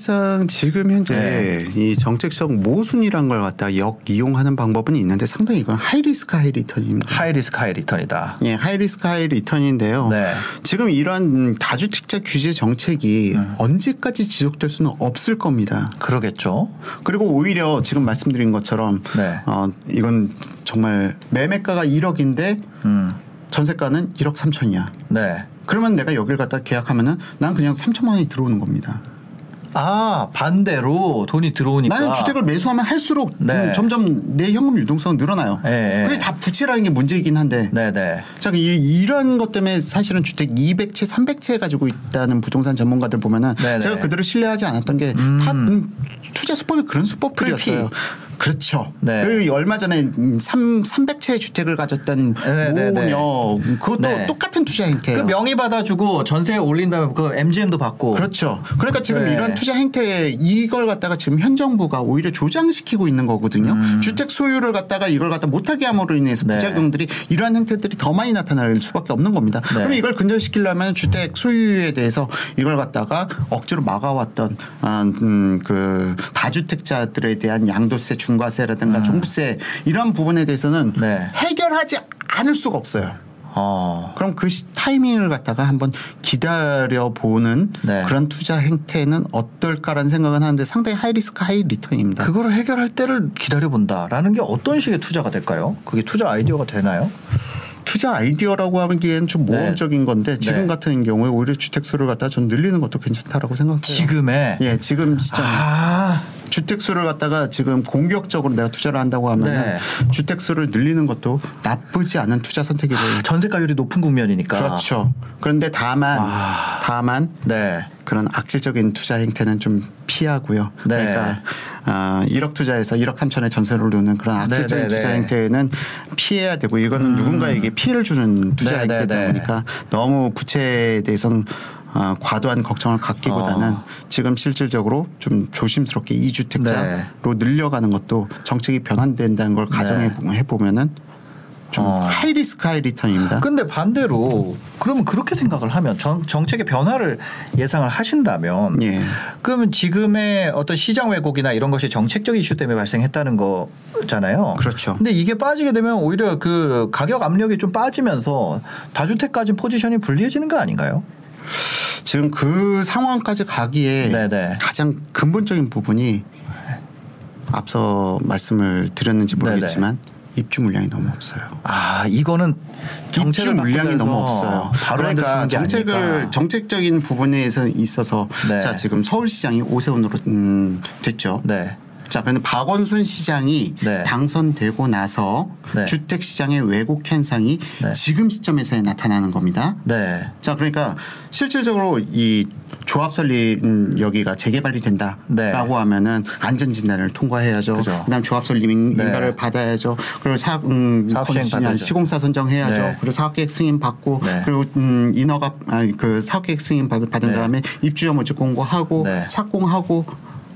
사실상 지금 현재 네. 이 정책적 모순이란 걸 갖다 역 이용하는 방법은 있는데 상당히 이건 high risk high return입니다. high risk high return이다. 예, high risk high return인데요. 네. 지금 이런 다주택자 규제 정책이 음. 언제까지 지속될 수는 없을 겁니다. 그러겠죠. 그리고 오히려 지금 말씀드린 것처럼 네. 어, 이건 정말 매매가가 1억인데 음. 전세가는 1억 3천이야. 네. 그러면 내가 여길 갖다 계약하면은 난 그냥 3천만 원이 들어오는 겁니다. 아 반대로 돈이 들어오니까 나는 주택을 매수하면 할수록 네. 음, 점점 내 현금 유동성은 늘어나요. 네, 그게 네. 다 부채라는 게 문제이긴 한데. 네네. 자, 이, 이런 것 때문에 사실은 주택 200채, 300채 가지고 있다는 부동산 전문가들 보면은 네네. 제가 그들을 신뢰하지 않았던 게다 음, 투자 수법이 그런 수법들이었어요. 그렇죠. 네. 그 얼마 전에 음, 3, 300채 주택을 가졌던 네네네. 모녀 그것도 네. 똑같은 투자 행태예요. 그 명의 받아주고 전세 올린 다음에 그 MGM도 받고. 그렇죠. 그러니까 지금 네. 이런 투자 행태 이걸 갖다가 지금 현 정부가 오히려 조장시키고 있는 거거든요. 주택 소유를 갖다가 이걸 갖다 못하게 함으로 인해서 음. 네. 부작용들이 이러한 행태들이 더 많이 나타날 수밖에 없는 겁니다. 네. 그러면 이걸 근절시키려면 주택 소유에 대해서 이걸 갖다가 억지로 막아왔던 아, 음, 그 다주택자들에 대한 양도세, 중 과세라든가 종부세 이런 부분에 대해서는 음. 네. 해결하지 않을 수가 없어요. 어. 그럼 그 시- 타이밍을 갖다가 한번 기다려 보는 네. 그런 투자 행태는 어떨까라는 생각은 하는데 상당히 high risk high return입니다. 그거를 해결할 때를 기다려본다라는 게 어떤 식의 투자가 될까요? 그게 투자 아이디어가 되나요? 투자 아이디어라고 하기엔 좀 네. 모험적인 건데 지금 네. 같은 경우에 오히려 주택 수를 갖다 좀 늘리는 것도 괜찮다라고 생각해요. 지금에. 예, 지금 시점 아. 주택 수를 갖다가 지금 공격적으로 내가 투자를 한다고 하면 네. 주택 수를 늘리는 것도 나쁘지 않은 투자 선택이 돼요. 전세 가율이 높은 국면이니까. 그렇죠. 그런데 다만 아. 다만 네. 그런 악질적인 투자 행태는 좀 피하고요. 네. 그러니까 어, 1억 투자해서 1억 3천에 전세를 놓는 그런 악질적인 네, 네, 투자 네. 행태는 피해야 되고 이거는 누군가에게 피해를 주는 투자 네, 네, 행태다 네. 보니까 너무 부채에 대해서는 어, 과도한 걱정을 갖기보다는 어. 지금 실질적으로 좀 조심스럽게 네. 2주택자로 늘려가는 것도 정책이 변환된다는 걸 가정해 보면은 좀 어. high risk high return입니다. 근데 반대로 그러면 그렇게 생각을 하면 정, 정책의 변화를 예상을 하신다면 예. 그러면 지금의 어떤 시장 왜곡이나 이런 것이 정책적 이슈 때문에 발생했다는 거잖아요. 그렇죠. 근데 이게 빠지게 되면 오히려 그 가격 압력이 좀 빠지면서 다주택까지 포지션이 불리해지는 거 아닌가요? 지금 그 상황까지 가기에 네네. 가장 근본적인 부분이 앞서 말씀을 드렸는지 모르겠지만 입주 물량이 너무 없어요. 아 이거는 입주 물량이 너무 없어요. 바로 그러니까 정책을 아니니까. 정책적인 부분에서 있어서 네. 자 지금 서울시장이 오세훈으로 음, 됐죠. 네. 자, 그런데 박원순 시장이 네. 당선되고 나서 네. 주택 시장의 왜곡 현상이 네. 지금 시점에서 나타나는 겁니다. 네. 자, 그러니까 실질적으로 이 조합 설립 음, 여기가 재개발이 된다라고 네. 하면은 안전 진단을 통과해야죠. 그죠. 그다음 조합 설립 인- 네. 인가를 받아야죠. 그리고 사 음, 사업 시행 컨디션, 받아야죠. 시공사 선정해야죠. 네. 그리고 사업 계획 승인 받고 네. 그리고 음, 인허가 아니 그 사업 계획 승인 받- 받은 네. 다음에 입주자 모집 공고하고 네. 착공하고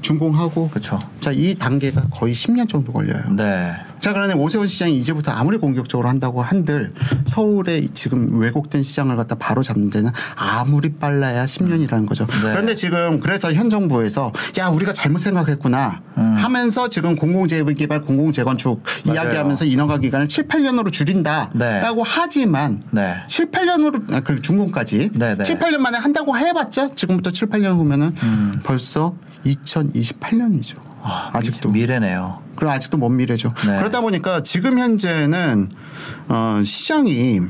준공하고 그렇죠. 자, 이 단계가 거의 10년 정도 걸려요. 네. 자, 그러니 오세훈 시장이 이제부터 아무리 공격적으로 한다고 한들 서울의 지금 왜곡된 시장을 갖다 바로 잡는 데는 아무리 빨라야 10년이라는 거죠. 그런데 지금 그래서 현 정부에서 야, 우리가 잘못 생각했구나 하면서 지금 공공재개발, 공공재건축 맞아요. 이야기하면서 인허가 기간을 7, 8년으로 줄인다라고 네. 하지만 네. 7, 8년으로 아, 그 준공까지 네, 네. 7, 8년 만에 한다고 해봤자 지금부터 7, 8년 후면은 음. 벌써 2028년이죠. 아, 직도 미래네요. 그럼 아직도 먼 미래죠. 네. 그러다 보니까 지금 현재는 어, 시장이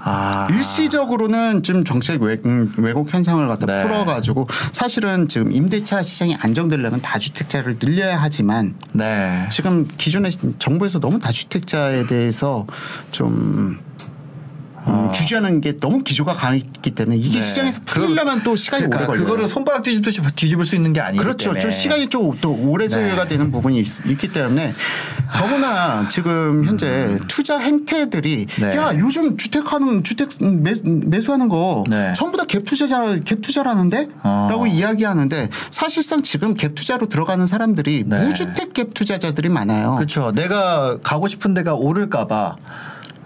아. 일시적으로는 좀 정책 외, 음, 왜곡 현상을 갖다 네. 풀어가지고 사실은 지금 임대차 시장이 안정되려면 다주택자를 늘려야 하지만 네. 지금 기존의 정부에서 너무 다주택자에 대해서 좀 음, 규제하는 게 너무 기조가 강했기 때문에 이게 네. 시장에서 풀리려면 또 시간이 그러니까 오래 걸려요. 그거를 손바닥 뒤집듯이 뒤집을 수 있는 게 아니기 그렇죠. 때문에. 좀 시간이 좀 또 오래 소요가 네. 되는 부분이 있, 기 때문에 더구나 지금 현재 투자 행태들이 네. 야 요즘 주택하는 주택 매, 매수하는 거 네. 전부 다 갭 투자자 갭 투자라는데 어. 라고 이야기하는데 사실상 지금 갭 투자로 들어가는 사람들이 네. 무주택 갭 투자자들이 많아요. 그렇죠. 내가 가고 싶은 데가 오를까 봐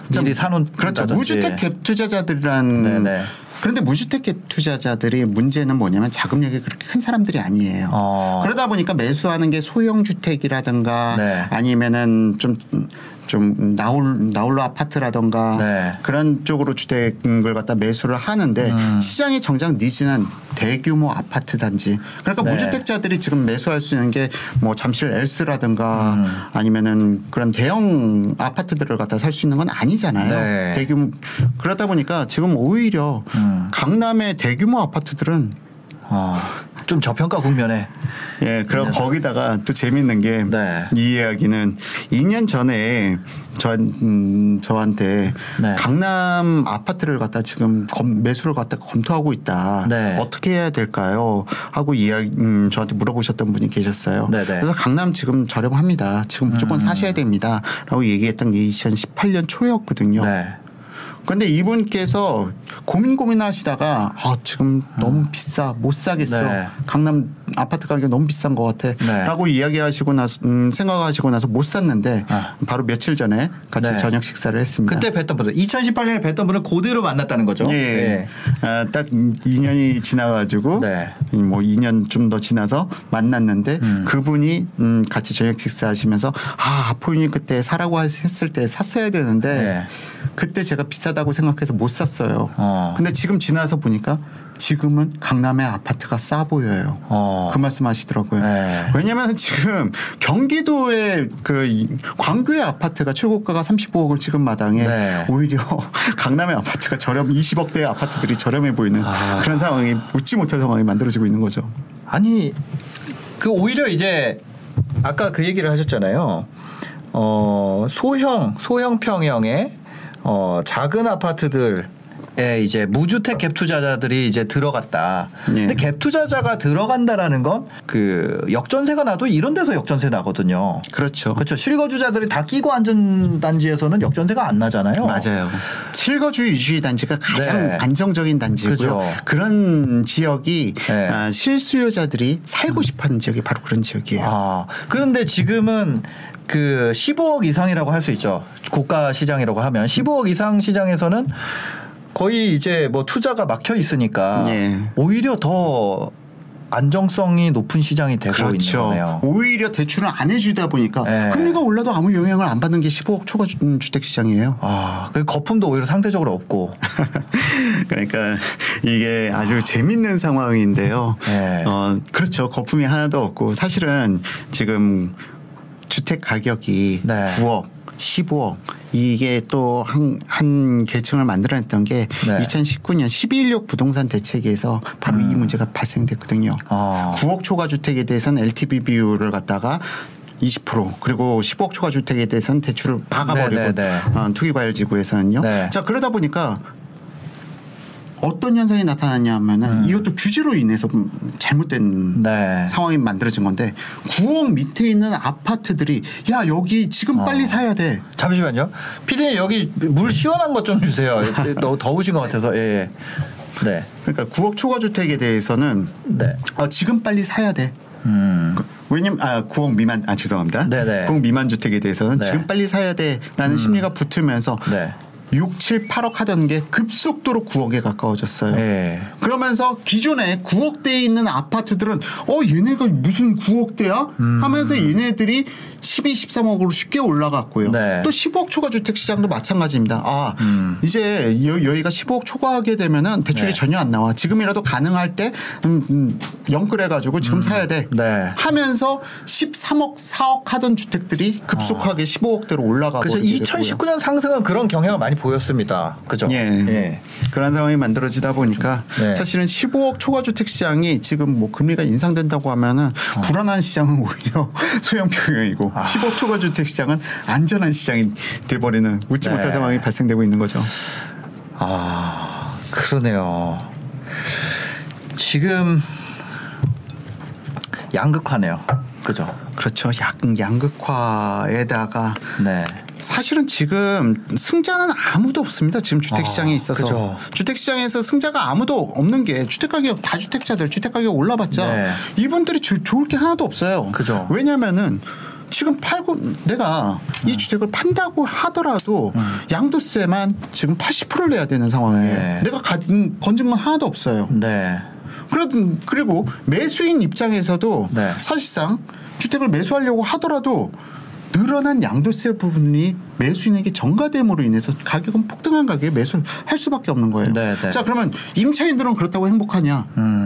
미리 사놓은 그렇죠. 무주택 갭 투자자들이란 네네. 그런데 무주택 갭 투자자들이 문제는 뭐냐면 자금력이 그렇게 큰 사람들이 아니에요. 어. 그러다 보니까 매수하는 게 소형 주택이라든가 네. 아니면은 좀좀 나올 나홀로 아파트라던가 네. 그런 쪽으로 주택을 갖다 매수를 하는데 음. 시장의 정작 니즈는 대규모 아파트 단지. 그러니까 네. 무주택자들이 지금 매수할 수 있는 게 뭐 잠실 엘스라든가 음. 아니면은 그런 대형 아파트들을 갖다 살 수 있는 건 아니잖아요. 네. 대규모 그러다 보니까 지금 오히려 음. 강남의 대규모 아파트들은 어, 좀 저평가 국면에 예, 그리고 거기다가 또 재밌는 게이 네. 이야기는 2년 전에 저, 음, 저한테 네. 강남 아파트를 갖다 지금 검, 매수를 갖다 검토하고 있다. 네. 어떻게 해야 될까요? 하고 이야기, 음, 저한테 물어보셨던 분이 계셨어요. 네네. 음. 그래서 강남 지금 저렴합니다. 지금 무조건 사셔야 됩니다. 라고 얘기했던 게 2018년 초였거든요. 네. 그런데 이분께서 고민 고민하시다가 아 지금 너무 비싸 못 사겠어 음. 네. 강남 아파트 가격이 너무 비싼 것 네. 같아라고 이야기하시고 나서 음, 생각하시고 나서 못 샀는데 아. 바로 며칠 전에 같이 네. 저녁 식사를 했습니다. 그때 뵀던 분들 2018년에 뵀던 분을 그대로 만났다는 거죠. 예, 아, 딱 2년이 지나가지고 네. 뭐 2년 좀 더 지나서 만났는데 음. 그분이 음, 같이 저녁 식사하시면서 아 아포인이 그때 사라고 했을 때 샀어야 되는데 네. 그때 제가 비싸다고 생각해서 못 샀어요. 어. 근데 지금 지나서 보니까 지금은 강남의 아파트가 싸 보여요. 어. 그 말씀하시더라고요. 네. 왜냐하면 지금 경기도의 그 이- 광교의 아파트가 최고가가 35억을 찍은 마당에 네. 오히려 강남의 아파트가 저렴 20억대의 아파트들이 저렴해 보이는 아. 그런 상황이 웃지 못할 상황이 만들어지고 있는 거죠. 아니 그 오히려 이제 아까 그 얘기를 하셨잖아요. 어 소형 소형 평형의 어 작은 아파트들 에 이제 무주택 갭 투자자들이 이제 들어갔다. 예. 근데 갭 투자자가 들어간다라는 건 그 역전세가 나도 이런 데서 역전세 나거든요. 그렇죠. 그렇죠. 실거주자들이 다 끼고 앉은 단지에서는 역전세가 안 나잖아요. 맞아요. 실거주의 유주의 단지가 가장 네. 안정적인 단지고요. 그죠. 그런 지역이 네. 아, 실수요자들이 살고 싶어하는 지역이 바로 그런 지역이에요. 아, 그런데 지금은 그 15억 이상이라고 할 수 있죠. 고가 시장이라고 하면 15억 이상 시장에서는 거의 이제 뭐 투자가 막혀 있으니까 예. 오히려 더 안정성이 높은 시장이 되고 있는 그렇죠. 거네요. 오히려 대출을 안 해주다 보니까 네. 금리가 올라도 아무 영향을 안 받는 게 15억 초과 주- 음, 주택 시장이에요. 아, 그 거품도 오히려 상대적으로 없고. 그러니까 이게 아주 재밌는 상황인데요. 네. 어, 그렇죠. 거품이 하나도 없고 사실은 지금 주택 가격이 네. 9억, 15억 이게 또한 한 계층을 만들어냈던 게 네. 2019년 11.6 부동산 대책에서 바로 이 문제가 발생됐거든요. 음. 아. 9억 초과 주택에 대해서는 LTV 비율을 갖다가 20% 그리고 15억 초과 주택에 대해서는 대출을 박아버리고 네, 네, 네. 어, 투기과열지구에서는요. 네. 자 그러다 보니까 어떤 현상이 나타났냐면은 이것도 규제로 인해서 음, 잘못된 음. 네. 상황이 만들어진 건데 9억 밑에 있는 아파트들이 야 여기 지금 어. 빨리 사야 돼. 잠시만요. 피디님 여기 물 시원한 것 좀 주세요. 너무 더우신 것 같아서. 예. 예. 네. 그러니까 9억 초과 주택에 대해서는 네. 어, 지금 빨리 사야 돼. 음. 왜냐면 아 9억 미만 아 죄송합니다. 네네. 9억 미만 주택에 대해서는 네. 지금 빨리 사야 돼라는 심리가 붙으면서 네. 6, 7, 8억 하던 게 급속도로 9억에 가까워졌어요. 예. 그러면서 기존에 9억대에 있는 아파트들은 어 얘네가 무슨 9억대야 하면서 얘네들이 12, 13억으로 쉽게 올라갔고요. 네. 또 15억 초과 주택 시장도 마찬가지입니다. 아 이제 여, 여기가 15억 초과하게 되면은 대출이 네. 전혀 안 나와. 지금이라도 가능할 때 음, 음, 영끌해가지고 지금 사야 돼. 네. 하면서 13억, 4억 하던 주택들이 급속하게 15억대로 올라가고 그렇죠. 2019년 상승은 그런 경향을 많이 보였습니다. 그죠? 예. 그런 상황이 만들어지다 보니까 네. 사실은 15억 초과 주택 시장이 지금 뭐 금리가 인상된다고 하면은 어. 불안한 시장은 오히려 소형 평형이고 아. 15억 초과 주택 시장은 안전한 시장이 돼버리는 웃지 네. 못할 상황이 발생되고 있는 거죠. 아 그러네요. 지금 양극화네요. 그죠? 그렇죠. 양, 양극화에다가 네. 사실은 지금 승자는 아무도 없습니다. 지금 주택 시장에 아, 있어서 그죠. 주택 시장에서 승자가 아무도 없는 게 주택 가격 다 주택자들 주택 가격 올라봤자 네. 이분들이 주, 좋을 게 하나도 없어요. 그죠. 왜냐면은 지금 팔고 내가 음. 이 주택을 판다고 하더라도 양도세만 지금 80%를 내야 되는 상황에 네. 내가 가, 음, 건진 건 하나도 없어요. 네. 그래 그리고 매수인 입장에서도 네. 사실상 주택을 매수하려고 하더라도 늘어난 양도세 부분이 매수인에게 전가됨으로 인해서 가격은 폭등한 가격에 매수를 할 수밖에 없는 거예요. 네, 네. 자 그러면 임차인들은 그렇다고 행복하냐? 음.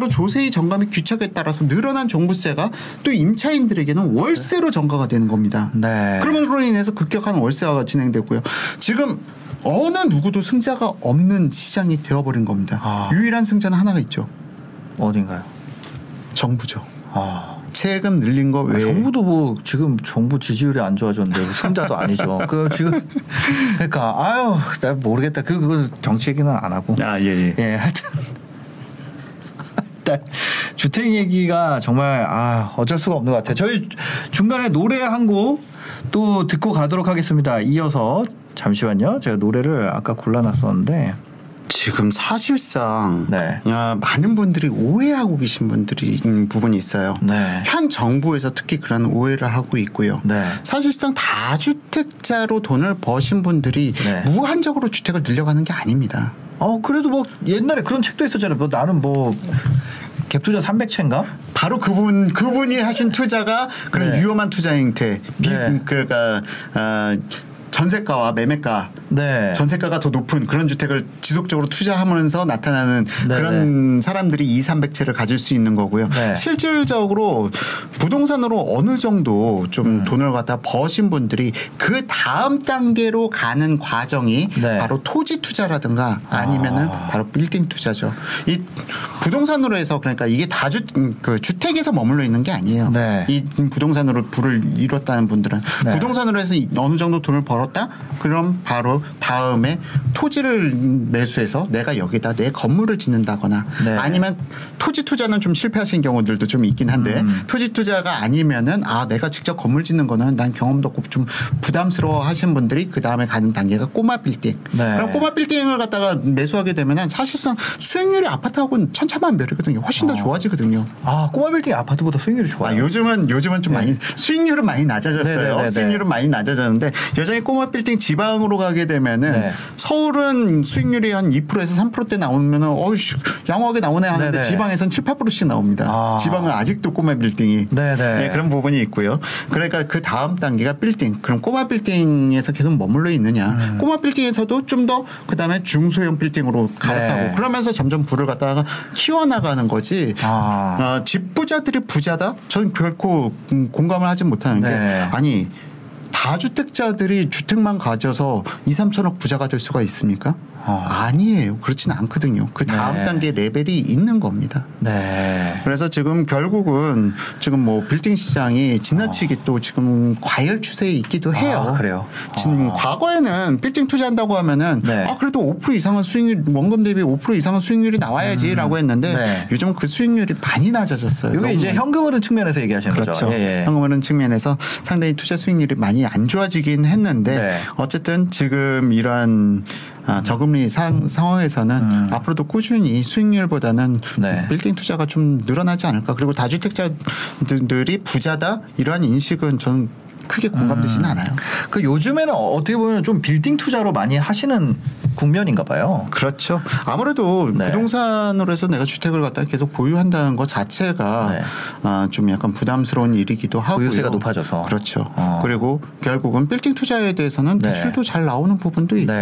바로 조세의 정감이 규칙에 따라서 늘어난 종부세가 또 임차인들에게는 월세로 전가가 되는 겁니다. 네. 그러면 그로 인해서 급격한 월세화가 진행되고요. 지금 어느 누구도 승자가 없는 시장이 되어버린 겁니다. 아. 유일한 승자는 하나가 있죠. 어딘가요? 정부죠. 아. 세금 늘린 거 아, 외에 정부도 뭐 지금 정부 지지율이 안 좋아졌는데 그 승자도 아니죠. 그 지금 그러니까 아유 나 모르겠다. 그 그거 정치 얘기는 안 하고. 아, 예, 예. 예, 하여튼 일단 주택 얘기가 정말 아 어쩔 수가 없는 것 같아요. 저희 중간에 노래 한 곡 또 듣고 가도록 하겠습니다. 이어서 잠시만요. 제가 노래를 아까 골라놨었는데 지금 사실상 네. 야, 많은 분들이 오해하고 계신 분들이 음, 부분이 있어요. 네. 현 정부에서 특히 그런 오해를 하고 있고요. 네. 사실상 다주택자로 돈을 버신 분들이 네. 무한적으로 주택을 늘려가는 게 아닙니다. 어 그래도 뭐 옛날에 그런 책도 있었잖아요. 뭐 나는 뭐 갭 투자 300채인가? 바로 그분 그분이 하신 투자가 그런 네. 위험한 투자 형태. 비, 네. 그러니까 어, 전세가와 매매가 네. 전세가가 더 높은 그런 주택을 지속적으로 투자하면서 나타나는 네, 그런 사람들이 2, 300채를 가질 수 있는 거고요. 네. 실질적으로 부동산으로 어느 정도 좀 음. 돈을 갖다 버신 분들이 그 다음 단계로 가는 과정이 네. 바로 토지 투자라든가 아니면은 아. 바로 빌딩 투자죠. 이 부동산으로 해서 그러니까 이게 다주 그 주택에서 머물러 있는 게 아니에요. 네. 이 부동산으로 부를 이뤘다는 분들은 네. 부동산으로 해서 어느 정도 돈을 벌었다? 그럼 바로 다음에 토지를 매수해서 내가 여기다 내 건물을 짓는다거나 네. 아니면 토지 투자는 좀 실패하신 경우들도 좀 있긴 한데 음. 토지 투자가 아니면은 아 내가 직접 건물 짓는 거는 난 경험도 없고 좀 부담스러워 하신 분들이 그 다음에 가는 단계가 꼬마 빌딩. 네. 그럼 꼬마 빌딩을 갖다가 매수하게 되면은 사실상 수익률이 아파트하고는 천차만별이거든요. 훨씬 더 좋아지거든요. 아 꼬마 빌딩 아파트보다 수익률이 아, 좋아요. 요즘은 요즘은 좀 많이 수익률은 많이 낮아졌어요. 네. 네네네네. 수익률은 많이 낮아졌는데 여전히 꼬마 빌딩 지방으로 가게 되면은 네. 서울은 수익률이 한 2%에서 3%대 나오면은 어이씨 양호하게 나오네 하는데 네네. 지방에선 7, 8%씩 나옵니다. 아. 지방은 아직도 꼬마 빌딩이 네네. 예, 그런 부분이 있고요. 그러니까 그 다음 단계가 빌딩. 그럼 꼬마 빌딩에서 계속 머물러 있느냐? 음. 꼬마 빌딩에서도 좀 더 그다음에 중소형 빌딩으로 갈아타고 네. 그러면서 점점 부를 갖다가 키워나가는 거지. 아. 어, 집 부자들이 부자다? 저는 결코 음, 공감을 하지 못하는 네. 게 아니 다주택자들이 주택만 가져서 2, 3천억 부자가 될 수가 있습니까? 어. 아니에요. 그렇지는 않거든요. 그 다음 네. 단계 레벨이 있는 겁니다. 네. 그래서 지금 결국은 지금 뭐 빌딩 시장이 지나치게 또 지금 과열 추세에 있기도 해요. 아, 그래요? 지금 아. 과거에는 빌딩 투자한다고 하면은 네. 아 그래도 5% 이상은 수익률 원금 대비 5% 이상은 수익률이 나와야지라고 했는데 네. 요즘 그 수익률이 많이 낮아졌어요. 이게 이제 많이. 현금 흐름 측면에서 얘기하시는 그렇죠. 거죠. 예, 예. 현금 흐름 측면에서 상당히 투자 수익률이 많이 안 좋아지긴 했는데 네. 어쨌든 지금 이러한 아, 저금리 상, 상황에서는 앞으로도 꾸준히 수익률보다는 음. 네. 빌딩 투자가 좀 늘어나지 않을까. 그리고 다주택자들이 부자다 이러한 인식은 저는 크게 공감되지는 음. 않아요. 그 요즘에는 어떻게 보면 좀 빌딩 투자로 많이 하시는 국면인가 봐요. 그렇죠. 아무래도 네. 부동산으로 해서 내가 주택을 갖다 계속 보유한다는 것 자체가 네. 아, 좀 약간 부담스러운 일이기도 하고요. 보유세가 높아져서. 그렇죠. 어. 그리고 결국은 빌딩 투자에 대해서는 네. 대출도 잘 나오는 부분도 있고.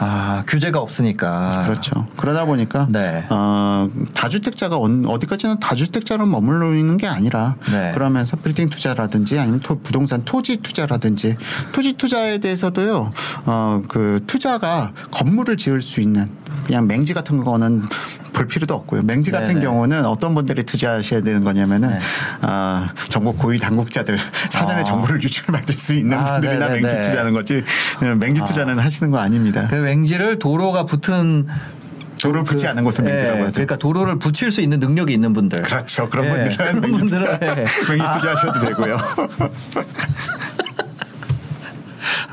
네. 아 규제가 없으니까. 그렇죠. 그러다 보니까 네. 어, 다주택자가 언- 어디까지나 다주택자로 머물러 있는 게 아니라 네. 그러면서 빌딩 투자라든지 아니면 토- 부동산 토지 투자라든지 토지 투자에 대해서도요. 어, 그 투자가 건물을 지을 수 있는 그냥 맹지 같은 거는 볼 필요도 없고요. 맹지 같은 네네. 경우는 어떤 분들이 투자하셔야 되는 거냐면은 네. 아, 정보 고위 당국자들 사전에 아. 정보를 유출받을 수 있는 아, 분들이나 네네네. 맹지 투자하는 거지 어, 맹지 투자는 하시는 거 아닙니다. 그 맹지를 도로가 붙은 도로를 붙지 그, 않은 곳을 맹지라고 예, 하죠. 그러니까 도로를 붙일 수 있는 능력이 있는 분들. 그렇죠. 그런 예, 분들은 그런 분들은 예. 맹지 투자하셔도 되고요.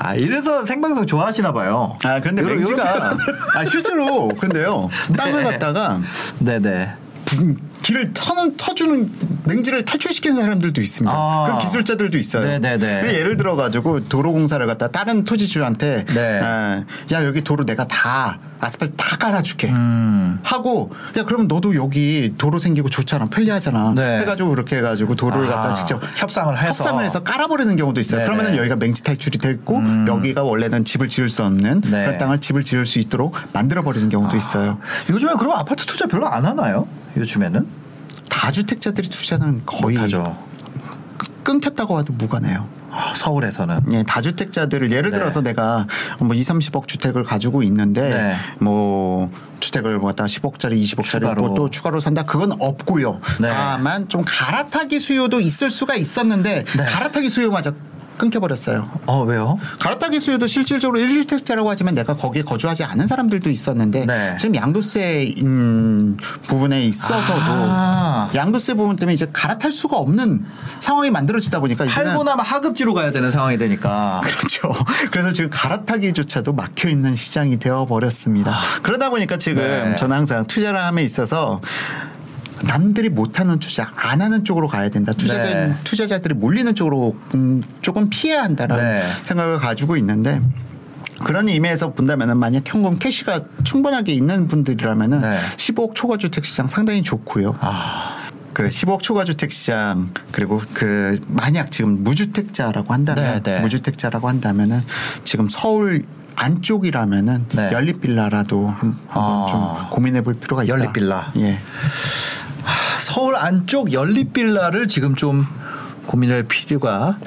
아 이래서 생방송 좋아하시나 봐요. 아 그런데 요런- 맹지가 아 실제로 근데요 땅을 네. 갖다가 네네. 부- 길을 터는 터주는 맹지를 탈출시키는 사람들도 있습니다. 아. 그런 기술자들도 있어요. 네네네. 그 예를 들어 가지고 도로 공사를 갖다 다른 토지주한테 네. 아, 야 여기 도로 내가 다 아스팔트 다 깔아줄게 음. 하고 야 그러면 너도 여기 도로 생기고 좋잖아 편리하잖아 네. 해가지고 그렇게 해가지고 도로를 아, 갖다 직접 협상을 해서. 협상을 해서 깔아버리는 경우도 있어요. 네네. 음. 그러면은 여기가 맹지 탈출이 됐고 여기가 원래는 집을 지을 수 없는 네. 그런 땅을 집을 지을 수 있도록 만들어 버리는 경우도 있어요. 요즘에 그럼 아파트 투자 별로 안 하나요? 요즘에는 다주택자들이 투자는 거의 못하죠. 끊겼다고 해도 무관해요. 아, 서울에서는. 예, 다주택자들을 예를 네. 들어서 내가 뭐 2, 30억 주택을 가지고 있는데 네. 뭐 주택을 뭐 갖다 10억짜리, 20억짜리 추가로. 뭐또 추가로 산다. 그건 없고요. 네. 다만 좀 갈아타기 수요도 있을 수가 있었는데 네. 갈아타기 수요마저 끊겨버렸어요. 어 왜요? 갈아타기 수요도 실질적으로 1주택자라고 하지만 내가 거기에 거주하지 않은 사람들도 있었는데 네. 지금 양도세 음, 부분에 있어서도 아. 양도세 부분 때문에 이제 갈아탈 수가 없는 상황이 만들어지다 보니까 나면 하급지로 가야 되는 상황이 되니까. 그렇죠. 그래서 지금 갈아타기조차도 막혀 있는 시장이 되어 버렸습니다. 그러다 보니까 지금 네. 저는 항상 투자를 함에 있어서 남들이 못하는 투자 안 하는 쪽으로 가야 된다. 투자자 네. 투자자들이 몰리는 쪽으로 음, 조금 피해야 한다라는 네. 생각을 가지고 있는데. 그런 의미에서 본다면은 만약 현금 캐시가 충분하게 있는 분들이라면은 네. 15억 초과 주택 시장 상당히 좋고요. 아. 그 15억 초과 주택 시장 그리고 그 만약 지금 무주택자라고 한다면 네, 네. 무주택자라고 한다면은 지금 서울 안쪽이라면은 네. 연립 빌라라도 한- 한번 아. 좀 고민해 볼 필요가 있다. 연립 빌라. 예. 서울 안쪽 연립 빌라를 지금 좀 고민할 필요가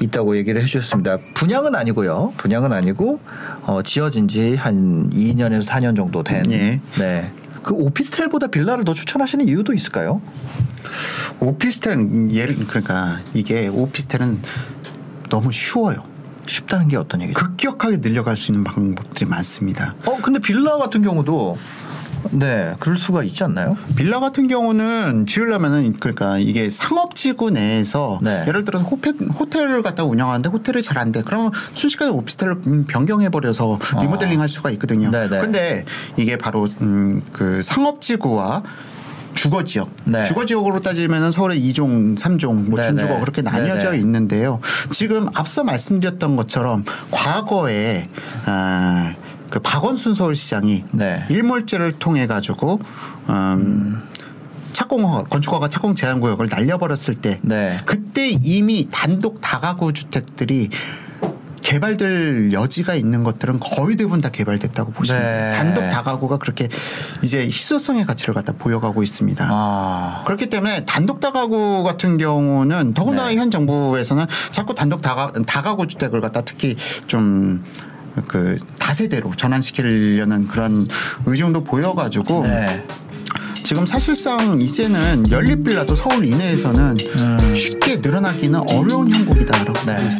있다고 얘기를 해주셨습니다. 분양은 아니고요. 분양은 아니고 어, 지어진 지 한 2년에서 4년 정도 된. 예. 네. 그 오피스텔보다 빌라를 더 추천하시는 이유도 있을까요? 오피스텔은 예를 그러니까 이게 오피스텔은 너무 쉬워요. 쉽다는 게 어떤 얘기죠? 급격하게 늘려갈 수 있는 방법들이 많습니다. 어 근데 빌라 같은 경우도 네 그럴 수가 있지 않나요? 빌라 같은 경우는 지으려면은 그러니까 이게 상업지구 내에서 네. 예를 들어서 호텔, 호텔을 갖다 운영하는데 호텔이 잘 안 돼. 그러면 순식간에 오피스텔로 음, 변경해 버려서 리모델링 할 수가 있거든요. 어. 네네. 근데 이게 바로 음, 그 상업지구와 주거 지역. 네. 주거 지역으로 따지면은 서울의 2종, 3종, 뭐 네네. 준주거 그렇게 나뉘어져 네네. 있는데요. 지금 앞서 말씀드렸던 것처럼 과거에 아, 그 박원순 서울시장이 네. 일몰제를 통해 가지고 음, 착공허 건축허가 착공 제한 구역을 날려버렸을 때 네. 그때 이미 단독 다가구 주택들이 개발될 여지가 있는 것들은 거의 대부분 다 개발됐다고 보시면 네. 돼요. 단독 다가구가 그렇게 이제 희소성의 가치를 갖다 보여가고 있습니다. 아 그렇기 때문에 단독 다가구 같은 경우는 더군다나 네. 현 정부에서는 자꾸 단독 다가, 다가구 주택을 갖다 특히 좀 그 다세대로 전환시키려는 그런 의중도 보여가지고 네. 지금 사실상 이제는 연립 빌라도 서울 이내에서는 쉽게 늘어나기는 어려운 형국이다라고 네.